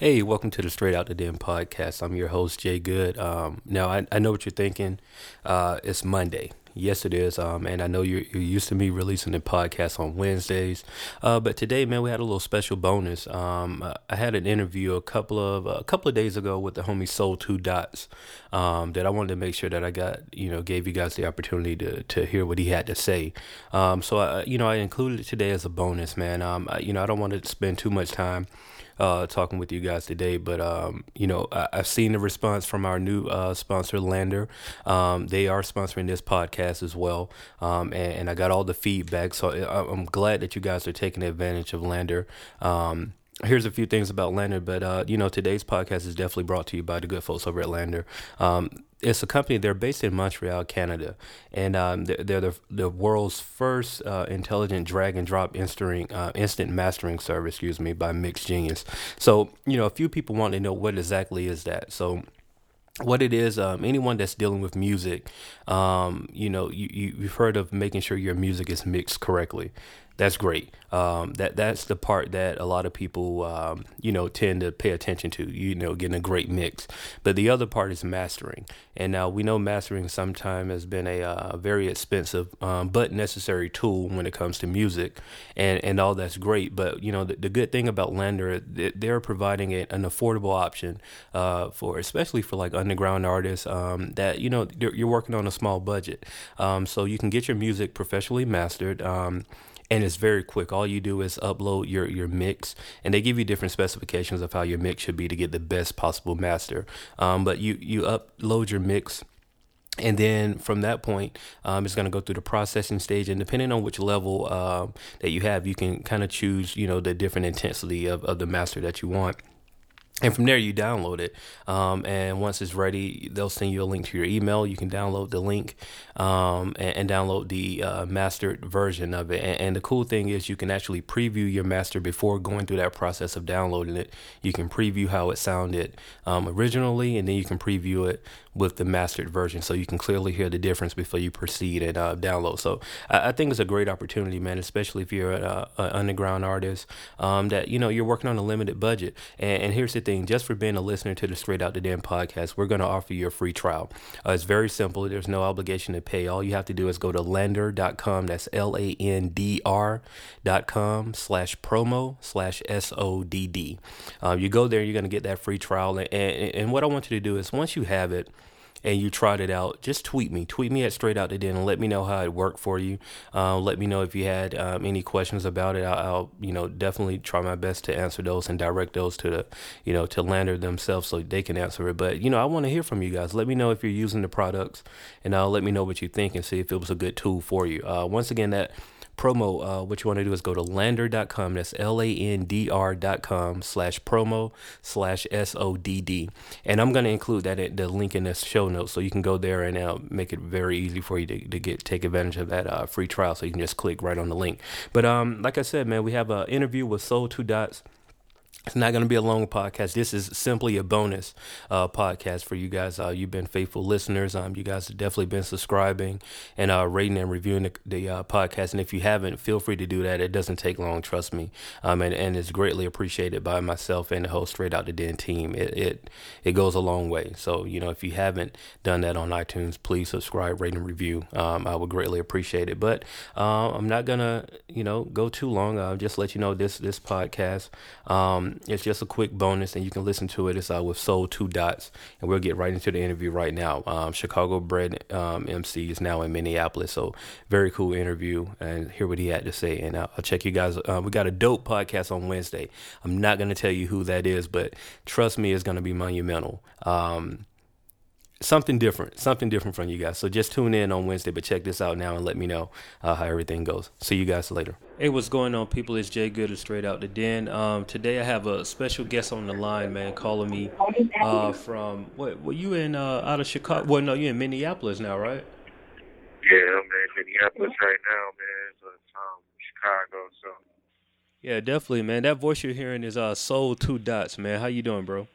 Hey, welcome to the Straight Out the Den podcast. I'm your host, Jay Good. Um, now, I, I know what you're thinking. Uh, it's Monday. Yes, it is. Um, and I know you're, you're used to me releasing the podcast on Wednesdays. Uh, but today, man, we had a little special bonus. Um, I had an interview a couple of a couple of days ago with the homie Sole 2 Dotz. Um, that I wanted to make sure that I got, you know, gave you guys the opportunity to to hear what he had to say. Um, so I, you know, I included it today as a bonus, man. Um, I, you know, I don't want to spend too much time uh, talking with you guys today. But um, you know, I, have seen the response from our new uh, sponsor, LANDR. Um, they are sponsoring this podcast as well, um, and, and, I got all the feedback. So I, am glad that you guys are taking advantage of LANDR. Um, here's a few things about LANDR, but uh, you know, today's podcast is definitely brought to you by the good folks over at LANDR. Um, it's a company. They're based in Montreal, Canada, and um, they're, the, the world's first uh, intelligent drag and drop instant uh, instant mastering service. Excuse me, by MixGenius. So you know, a few people want to know what exactly is that. So what it is, um, anyone that's dealing with music, um, you know, you, you, you've heard of making sure your music is mixed correctly that's great. Um, that that's the part that a lot of people, um, you know, tend to pay attention to. You know, getting a great mix. But the other part is mastering. And now we know mastering sometimes has been a uh, very expensive um, but necessary tool when it comes to music, and and all that's great. But you know, the, the good thing about LANDR, they're providing it an affordable option uh, for, especially for like underground artists um, that you know you're working on a small budget, um, so you can get your music professionally mastered. And it's very quick. All you do is upload your your mix, and they give you different specifications of how your mix should be to get the best possible master. Um, but you you upload your mix. And then from that point, um, it's going to go through the processing stage, and depending on which level uh, that you have, you can kind of choose, you know, the different intensity of, of the master that you want and from there you download it. Um, and once it's ready they'll send you a link to your email. You can download the link um, and, and, download the uh, mastered version of it. And, and, the cool thing is you can actually preview your master before going through that process of downloading it. You can preview how it sounded um, originally and then you can preview it with the mastered version. So you can clearly hear the difference before you proceed and uh, download. So I, I, think it's a great opportunity man especially if you're an underground artist um, that you know you're working on a limited budget. And, and here's the thing thing, just for being a listener to the Straight Out the Den podcast, we're going to offer you a free trial. Uh, it's very simple. There's no obligation to pay. All you have to do is go to landr.com. That's L A N D R.com slash promo slash S O D D. Uh, you go there, you're going to get that free trial. And, and, and what I want you to do is once you have it, and you tried it out, just tweet me. Tweet me at Straight Out Den and let me know how it worked for you. Uh, let me know if you had um, any questions about it. I'll, I'll, you know, definitely try my best to answer those and direct those to the, you know, to LANDR themselves so they can answer it. But you know, I want to hear from you guys. Let me know if you're using the products, and I'll let me know what you think and see if it was a good tool for you. Uh, once again, that promo, uh, what you want to do is go to landr.com. That's L A N D R.com slash promo slash S O D D. And I'm going to include that in, the link in the show notes so you can go there and uh, make it very easy for you to, to get take advantage of that uh, free trial. So you can just click right on the link. But um, like I said, man, we have an interview with Sole 2 Dotz. It's not going to be a long podcast. This is simply a bonus uh, podcast for you guys. Uh, you've been faithful listeners. Um, you guys have definitely been subscribing and uh, rating and reviewing the, the uh, podcast. And if you haven't, feel free to do that. It doesn't take long, trust me. Um, and, and it's greatly appreciated by myself and the whole Straight Out the Den team. It, it it goes a long way. So you know, if you haven't done that on iTunes, please subscribe, rate, and review. Um, I would greatly appreciate it. But uh, I'm not gonna you know go too long. I'll just let you know this this podcast. Um, it's just a quick bonus, and you can listen to it. It's uh, with Sole 2 Dotz, and we'll get right into the interview right now. Um, Chicago bred um, MC is now in Minneapolis, so very cool interview, and hear what he had to say. And I'll, I'll check you guys. Uh, we got a dope podcast on Wednesday. I'm not gonna tell you who that is, but trust me, it's gonna be monumental. Um, something different, something different from you guys. So just tune in on Wednesday, but check this out now and let me know uh, how everything goes. See you guys later. Hey, what's going on, people? It's Jay Good Straight Out the Den. Um, today I have a special guest on the line, man, calling me uh, from what? Were you in uh, out of Chicago? Well, no, you're in Minneapolis now, right? Yeah, I'm in Minneapolis right now, man. So it's um, Chicago, so. Yeah, definitely, man. That voice you're hearing is uh, Sole 2 Dotz, man. How you doing, bro?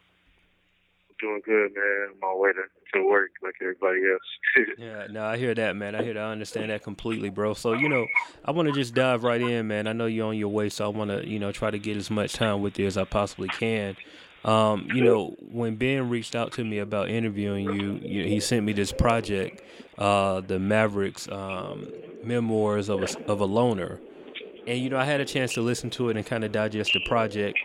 Doing good, man. On my way to to work like everybody else. yeah, no, I hear that, man. I hear that. I understand that completely, bro. So, you know, I want to just dive right in, man. I know you're on your way, so I want to, you know, try to get as much time with you as I possibly can. Um, you know, when Ben reached out to me about interviewing you, you he sent me this project, uh, the Mavericks um, Memoirs of a, of a Loner, and you know, I had a chance to listen to it and kind of digest the project.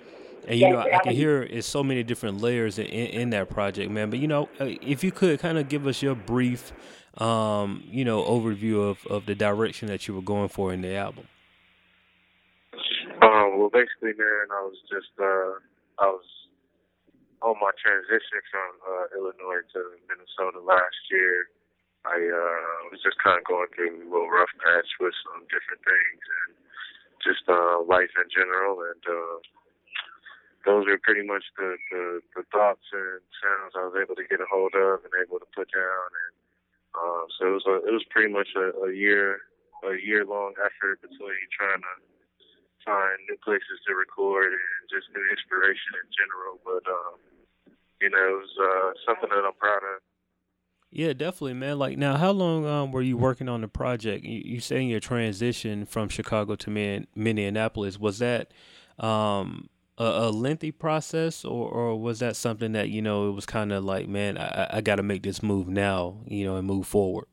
And you know, I can hear it's so many different layers in, in that project, man. But you know, uh, if you could kind of give us your brief, um, you know, overview of, of the direction that you were going for in the album. Um, well, basically, man, I was just uh, I was on my transition from uh, Illinois to Minnesota last year. I uh, was just kind of going through a little rough patch with some different things and just uh, life in general. And uh, those are pretty much the, the, the thoughts and sounds I was able to get a hold of and able to put down. And uh, so it was a, it was pretty much a, a year a year long effort between trying to find new places to record and just new inspiration in general. But um, you know, it was uh, something that I'm proud of. Yeah, definitely, man. Like now, how long um, were you working on the project? You, you saying your transition from Chicago to Min- Minneapolis was that um, a, a, lengthy process, or, or was that something that you know it was kind of like, man, I, I got to make this move now, you know, and move forward?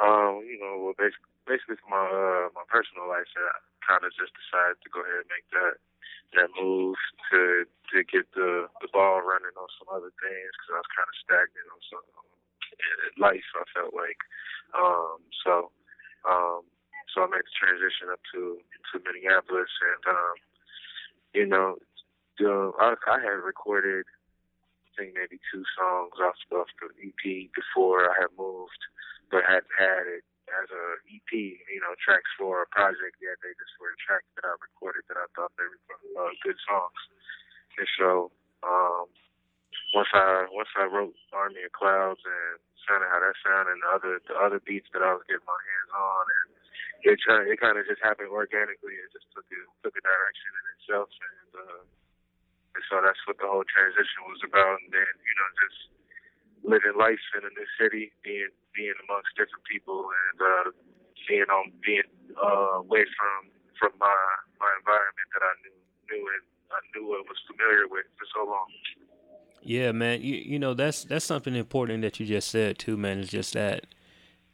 Um, you know, well, basically, basically for my uh, my personal life, I kind of just decided to go ahead and make that that move to to get the the ball running on some other things because I was kind of stagnant on some life. I felt like um, so um, so I made the transition up to to Minneapolis, and um, you know, the, I, I had recorded I think maybe two songs off off the EP before I had moved, but hadn't had it as a EP, you know, tracks for a project. Yeah, they just were tracks that I recorded that I thought they were uh, good songs. And so um, once I once I wrote Army of Clouds and sounded how that sounded, and the other the other beats that I was getting my hands on, and it uh, it kind of just happened organically. It just took it took a direction in itself, and uh, and so that's what the whole transition was about. And then you know just living life in a new city, being being amongst different people, and uh, being on being uh, away from from my my environment that I knew knew and I knew I was familiar with for so long. Yeah, man. You you know that's that's something important that you just said too, man. Is just that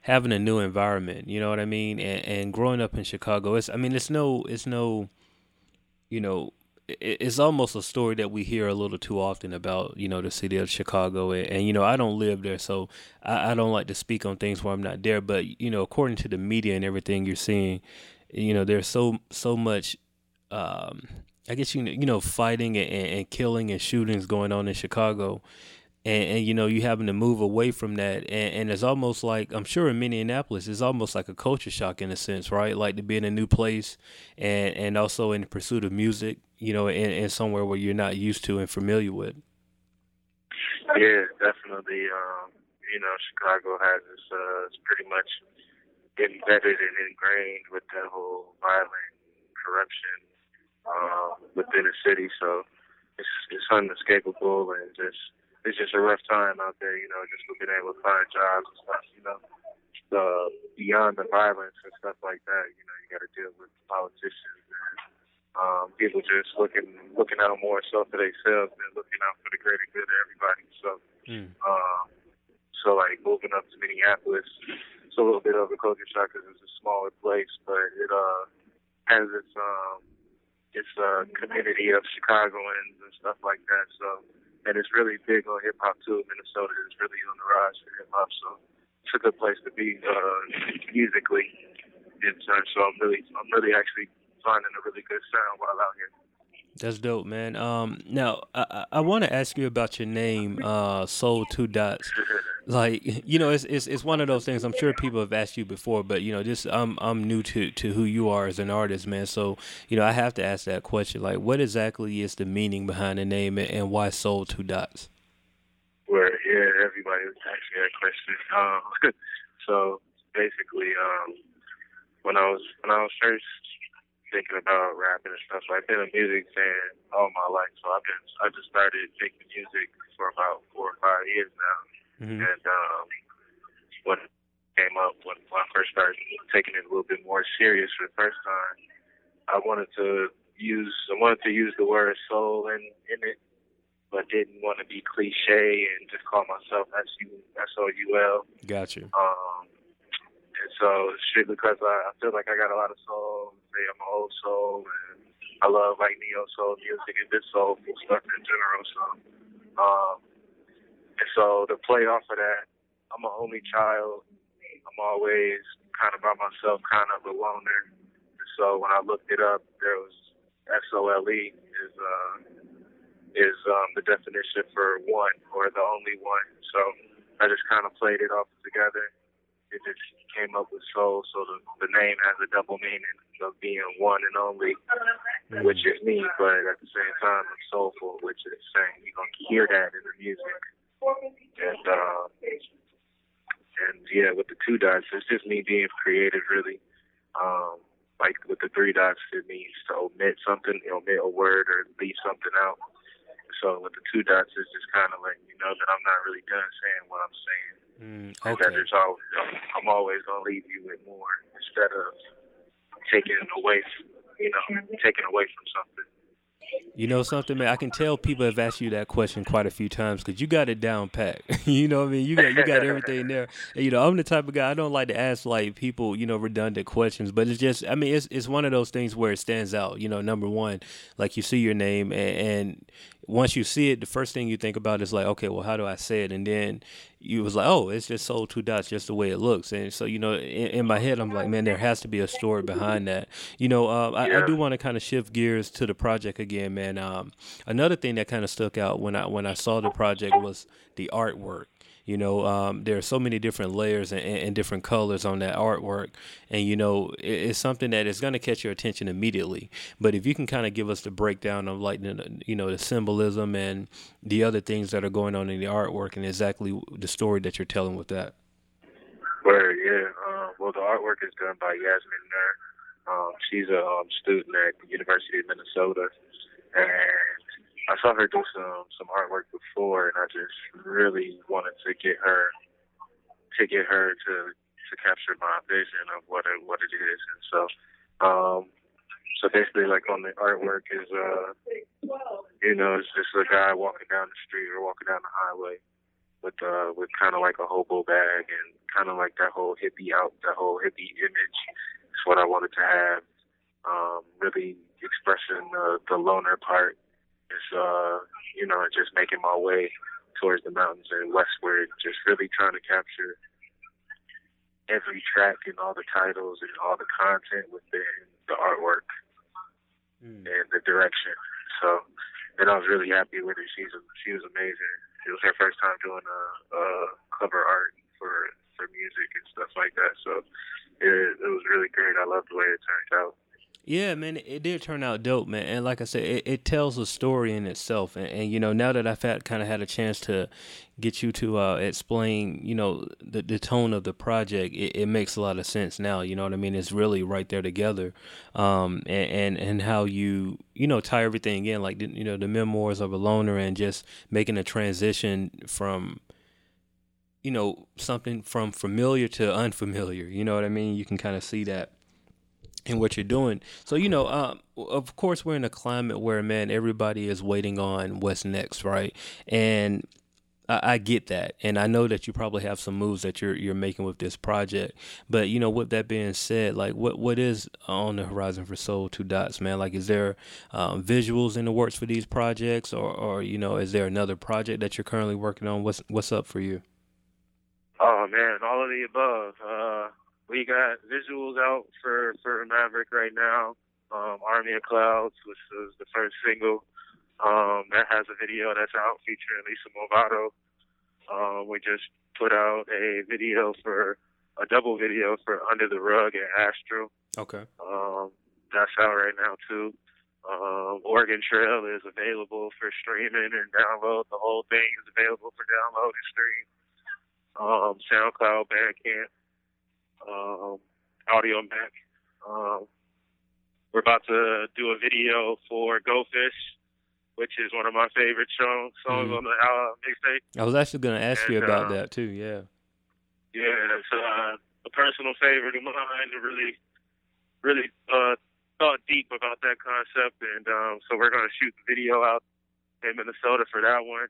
having a new environment. You know what I mean? And and growing up in Chicago, it's I mean it's no it's no, you know it's almost a story that we hear a little too often about you know the city of Chicago and, and you know I don't live there so I, I, don't like to speak on things where I'm not there but you know according to the media and everything you're seeing you know there's so so much um, I guess you know you know fighting and, and killing and shootings going on in Chicago and, and, you know you having to move away from that. And, and, it's almost like i'm sure in minneapolis it's almost like a culture shock in a sense right? Like to be in a new place and and also in the pursuit of music you know in, in somewhere where you're not used to and familiar with. Yeah definitely um you know chicago has this uh it's pretty much embedded and ingrained with that whole violent corruption uh, within the city. So it's it's unescapable and just it's just a rough time out there, you know, just being able to find jobs and stuff, you know. The beyond the violence and stuff like that, you know, you got to deal with politicians and um, people just looking looking out more so for themselves and looking out for the greater good of everybody. So, mm. um, so like moving up to Minneapolis, it's a little bit of a culture shock because it's a smaller place, but it uh has its um its uh community of Chicagoans and stuff like that. So and it's really big on hip hop too. Minnesota is really on the rise for hip hop, so it's a good place to be uh, musically. And so I'm really, I'm really actually finding a really good sound while out here. That's dope, man. Um, now I, I want to ask you about your name, uh, Sole 2 Dotz. like, you know, it's, it's it's one of those things. I'm sure people have asked you before, but you know, just I'm I'm new to to who you are as an artist, man. So you know, I have to ask that question. Like, what exactly is the meaning behind the name, and, and why Sole 2 Dotz? Well, yeah, everybody was asking that question. Um, so basically, um, when I was when I was first thinking about rapping and stuff. So I've been a music fan all my life. So I've been I just started making music for about four or five years now. Mm-hmm. And um when came up when, when I first started taking it a little bit more serious for the first time, I wanted to use I wanted to use the word soul in in it, but didn't want to be cliche and just call myself S U S O U L. Gotcha. Um, and so strictly because I, I feel like I got a lot of soul. Say I'm an old soul, and I love like neo soul music and this soulful stuff in general. So, um, and so to play off of that, I'm an only child. I'm always kind of by myself, kind of a loner. So when I looked it up, there was S O L E is uh, is um, the definition for one or the only one. So I just kind of played it off together. It just came up with soul, so the, the name has a double meaning of being one and only, mm. which is me, but at the same time, I'm soulful, which is saying you're gonna hear that in the music. And uh, and yeah, with the two dots, it's just me being creative, really. Um, like with the three dots, it means to omit something, omit a word, or leave something out. So with the two dots, it's just kind of letting you know that I'm not really done saying what I'm saying. Mm, okay. Always, I'm always gonna leave you with more instead of taking away, you know, taking away from something. You know something, man. I can tell people have asked you that question quite a few times because you got it down pat. you know what I mean? You got you got everything there. And, you know, I'm the type of guy I don't like to ask like people, you know, redundant questions, but it's just, I mean, it's it's one of those things where it stands out. You know, number one, like you see your name, and, and once you see it, the first thing you think about is like, okay, well, how do I say it? And then you was like, oh, it's just soul two dots, just the way it looks. And so, you know, in, in my head, I'm like, man, there has to be a story behind that. You know, uh, I, yeah. I, do want to kind of shift gears to the project again, man. Um, another thing that kind of stuck out when I when I saw the project was the artwork. You know, um, there are so many different layers and, and, different colors on that artwork, and you know, it, it's something that is going to catch your attention immediately. But if you can kind of give us the breakdown of like, the, you know, the symbolism and the other things that are going on in the artwork, and exactly the story that you're telling with that. Well, yeah. Uh, well, the artwork is done by Yasmin Nur. Um, she's a um, student at the University of Minnesota, and I saw her do some some artwork before, and I just really wanted to get her to get her to to capture my vision of what it what it is, and so um, so basically, like on the artwork is uh, you know, it's just a guy walking down the street or walking down the highway with uh with kind of like a hobo bag and kind of like that whole hippie out that whole hippie image. Is what I wanted to have. Um, really expressing the the loner part is uh, you know, just making my way towards the mountains and westward, just really trying to capture every track and all the titles and all the content within the artwork mm. and the direction. So, and I was really happy with her. She's she was amazing. It was her first time doing a, a cover art for for music and stuff like that. So, it, it was really great. I loved the way it turned out. Yeah, man, it did turn out dope, man. And like I said, it, it tells a story in itself. And, and, you know, now that I've had kind of had a chance to get you to uh, explain, you know, the, the tone of the project, it, it, makes a lot of sense now. You know what I mean? It's really right there together. Um, and, and, and how you, you know, tie everything in, like, you know, the memoirs of a loner and just making a transition from, you know, something from familiar to unfamiliar. You know what I mean? You can kind of see that in what you're doing. So you know, um, of course, we're in a climate where man, everybody is waiting on what's next, right? And I, I, get that, and I know that you probably have some moves that you're you're making with this project. But you know, with that being said, like what what is on the horizon for Sole 2 Dotz, man? Like, is there um, visuals in the works for these projects, or or you know, is there another project that you're currently working on? What's what's up for you? Oh man, all of the above. Uh we got visuals out for for Maverick right now. Um, Army of Clouds, which was the first single. Um, that has a video that's out featuring Lisa Movado. Um, we just put out a video for a double video for Under the Rug and Astral. Okay. Um, that's out right now too. Um, Oregon Trail is available for streaming and download. The whole thing is available for download and stream. Um, SoundCloud, Bandcamp, um, Audiomack. Um, we're about to do a video for Go Fish, which is one of my favorite songs songs mm. on the uh, mixtape. I was actually going to ask and, you about uh, that too. Yeah. Yeah, it's uh, a personal favorite of mine. Really, really uh, thought deep about that concept, and um, so we're gonna shoot the video out in Minnesota for that one.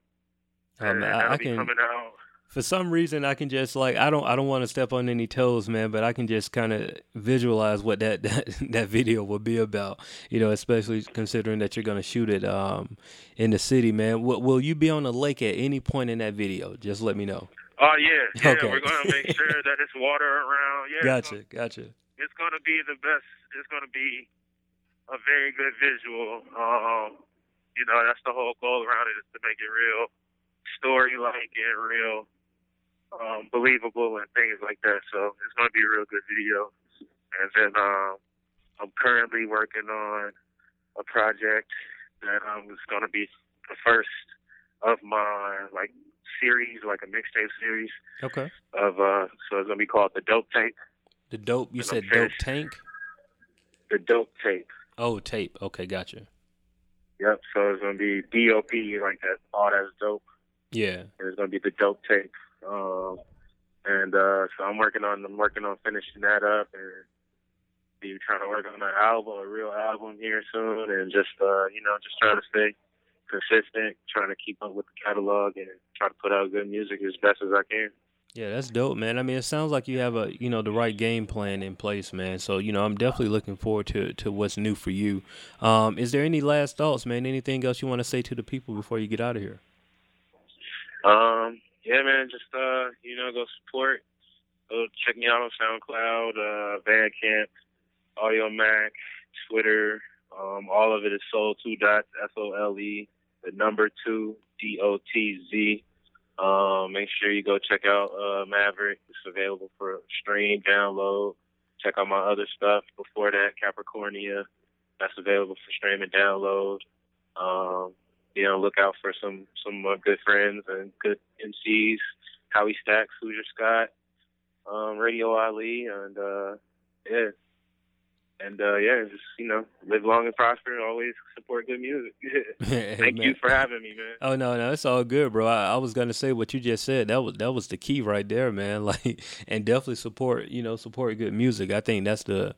Um, I, I can coming out. For some reason, I can just like I don't I don't want to step on any toes, man, but I can just kind of visualize what that, that that video will be about. You know, especially considering that you're gonna shoot it um in the city, man. Will, will you be on the lake at any point in that video? Just let me know. Oh yeah, yeah. Okay. We're gonna make sure that it's water around. Yeah. Gotcha, gotcha. It's gonna be the best. It's gonna be a very good visual. Um, you know, that's the whole goal around it is to make it real story like and real um, believable and things like that. So it's gonna be a real good video. And then um, I'm currently working on a project that um, is gonna be the first of my like series, like a mixtape series. Okay. Of uh, so it's gonna be called the Dope Tape. The dope. You and said dope tank. The dope tape. Oh, tape. Okay, gotcha. Yep. So it's gonna be DOP, like that. All that's dope. Yeah. And it's gonna be the dope tape. Um, and uh, so I'm working on I'm working on finishing that up and be trying to work on an album, a real album here soon, and just uh, you know, just trying to stay consistent, trying to keep up with the catalog and try to put out good music as best as I can. Yeah, that's dope, man. I mean, it sounds like you have a you know the right game plan in place, man. So you know, I'm definitely looking forward to to what's new for you. Um, is there any last thoughts, man? Anything else you want to say to the people before you get out of here? Um, yeah, man. Just uh, you know, go support. Go check me out on SoundCloud, uh, Bandcamp, Audiomack, Twitter. Um, all of it is Soul Two Dots, S O L E the number two D O T Z. Um, make sure you go check out uh, Maverick. It's available for stream, download. Check out my other stuff before that, Capricornia. That's available for stream and download. Um, you know, look out for some some uh, good friends and good MCs. Howie Stacks, Hoosier Scott, um, Radio Ali, and uh, yeah, and uh, yeah, just you know, live long and prosper. and Always support good music. Thank you for having me, man. Oh no, no, it's all good, bro. I, I, was gonna say what you just said. That was that was the key right there, man. Like, and definitely support. You know, support good music. I think that's the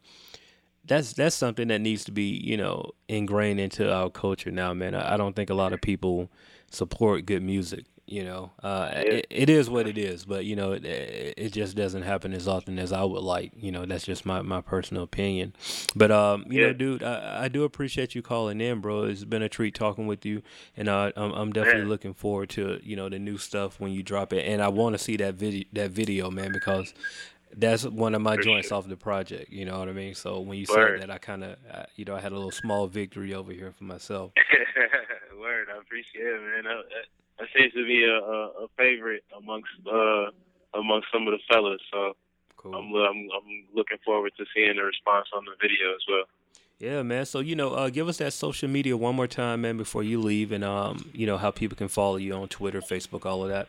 that's that's something that needs to be you know ingrained into our culture now, man. I, I don't think a lot of people support good music. You know, uh, yeah. it, it is what it is, but you know, it, it just doesn't happen as often as I would like. You know, that's just my, my personal opinion. But um, you yeah. know, dude, I, I do appreciate you calling in, bro. It's been a treat talking with you, and uh, I'm I'm definitely looking forward to you know the new stuff when you drop it, and I want to see that video that video, man, because that's one of my joints off the project. You know what I mean? So when you Word. said that, I kind of, you know, I had a little small victory over here for myself. Word, I appreciate it, man. I, that seems to be a, a, a favorite amongst uh, amongst some of the fellas. So cool. I'm, I'm I'm looking forward to seeing the response on the video as well. Yeah, man. So you know, uh, give us that social media one more time, man, before you leave, and um, you know how people can follow you on Twitter, Facebook, all of that.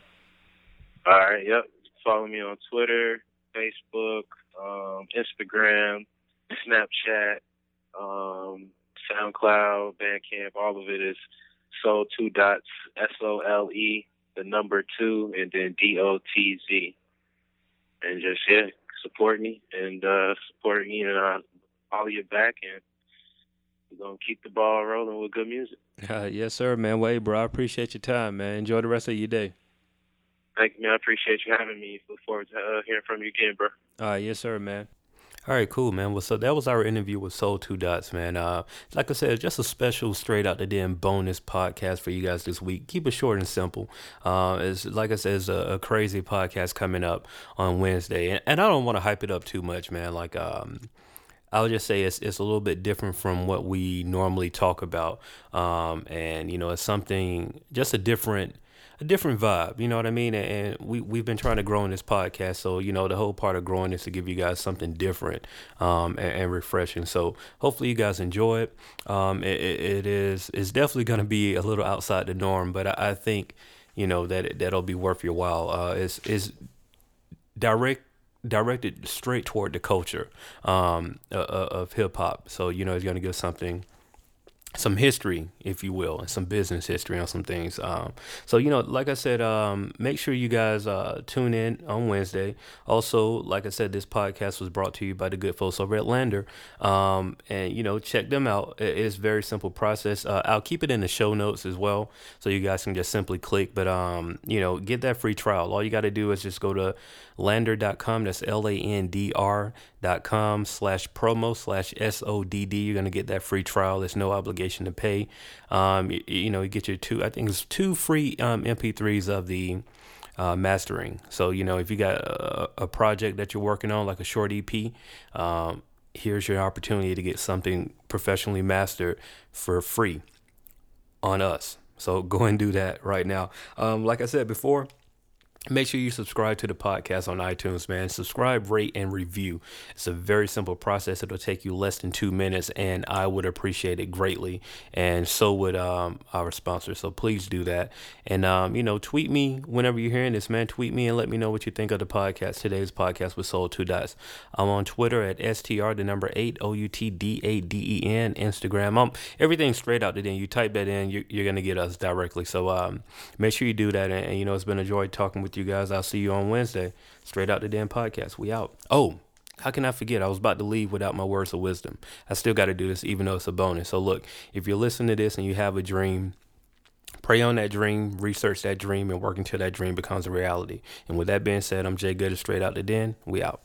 All right. Yep. Follow me on Twitter, Facebook, um, Instagram, Snapchat, um, SoundCloud, Bandcamp. All of it is Sole 2 Dotz S O L E the number two and then D O T Z. And just yeah, support me and uh support me and uh follow you back and we're gonna keep the ball rolling with good music. Uh, yes, sir, man. Wait, bro, I appreciate your time, man. Enjoy the rest of your day. Thank you, man. I appreciate you having me. Look forward to uh, hearing from you again, bro. Uh, yes, sir, man. All right, cool, man. Well, so that was our interview with Sole 2 Dotz, man. Uh, like I said, just a special, straight out the den bonus podcast for you guys this week. Keep it short and simple. Uh, it's like I said, it's a, a crazy podcast coming up on Wednesday, and, and I don't want to hype it up too much, man. Like, um, I'll just say it's it's a little bit different from what we normally talk about, um, and you know, it's something just a different a different vibe. You know what I mean? And we we've been trying to grow in this podcast, so you know the whole part of growing is to give you guys something different um, and, and, refreshing. So hopefully you guys enjoy it. Um, it, it is it's definitely going to be a little outside the norm, but I, I think you know that that'll be worth your while. Uh, is is direct directed straight toward the culture um, uh, of hip hop. So you know, it's going to give something some history, if you will, and some business history on some things. Um, so, you know, like I said, um, make sure you guys uh, tune in on Wednesday. Also, like I said, this podcast was brought to you by the good folks over at LANDR. Um, and, you know, check them out. It's very simple process. Uh, I'll keep it in the show notes as well. So you guys can just simply click. But, um, you know, get that free trial. All you got to do is just go to landr.com. That's L A N D R.com slash promo slash S O D D. You're going to get that free trial. There's no obligation to pay. Um, you, you, know, you get your two, I think it's two free um, MP3s of the uh, mastering. So, you know, if you got a, a, project that you're working on, like a short EP, um, here's your opportunity to get something professionally mastered for free on us. So go and do that right now. Um, like I said before, Make sure you subscribe to the podcast on iTunes, man. Subscribe, rate, and review. It's a very simple process. It'll take you less than two minutes, and I would appreciate it greatly. And so would um, our sponsor. So please do that. And, um, you know, tweet me whenever you're hearing this, man. Tweet me and let me know what you think of the podcast. Today's podcast with Sole 2 Dotz. I'm on Twitter at STR, the number eight, O U T D A D E N. Instagram. I'm everything straight out den. You type that in, you're, you're going to get us directly. So um, make sure you do that. And, and, you know, it's been a joy talking with with you guys. I'll see you on Wednesday. Straight out the den podcast. We out. Oh, how can I forget? I was about to leave without my words of wisdom. I still got to do this, even though it's a bonus. So, look, if you're listening to this and you have a dream, pray on that dream, research that dream, and work until that dream becomes a reality. And with that being said, I'm Jay Good, straight out the den. We out.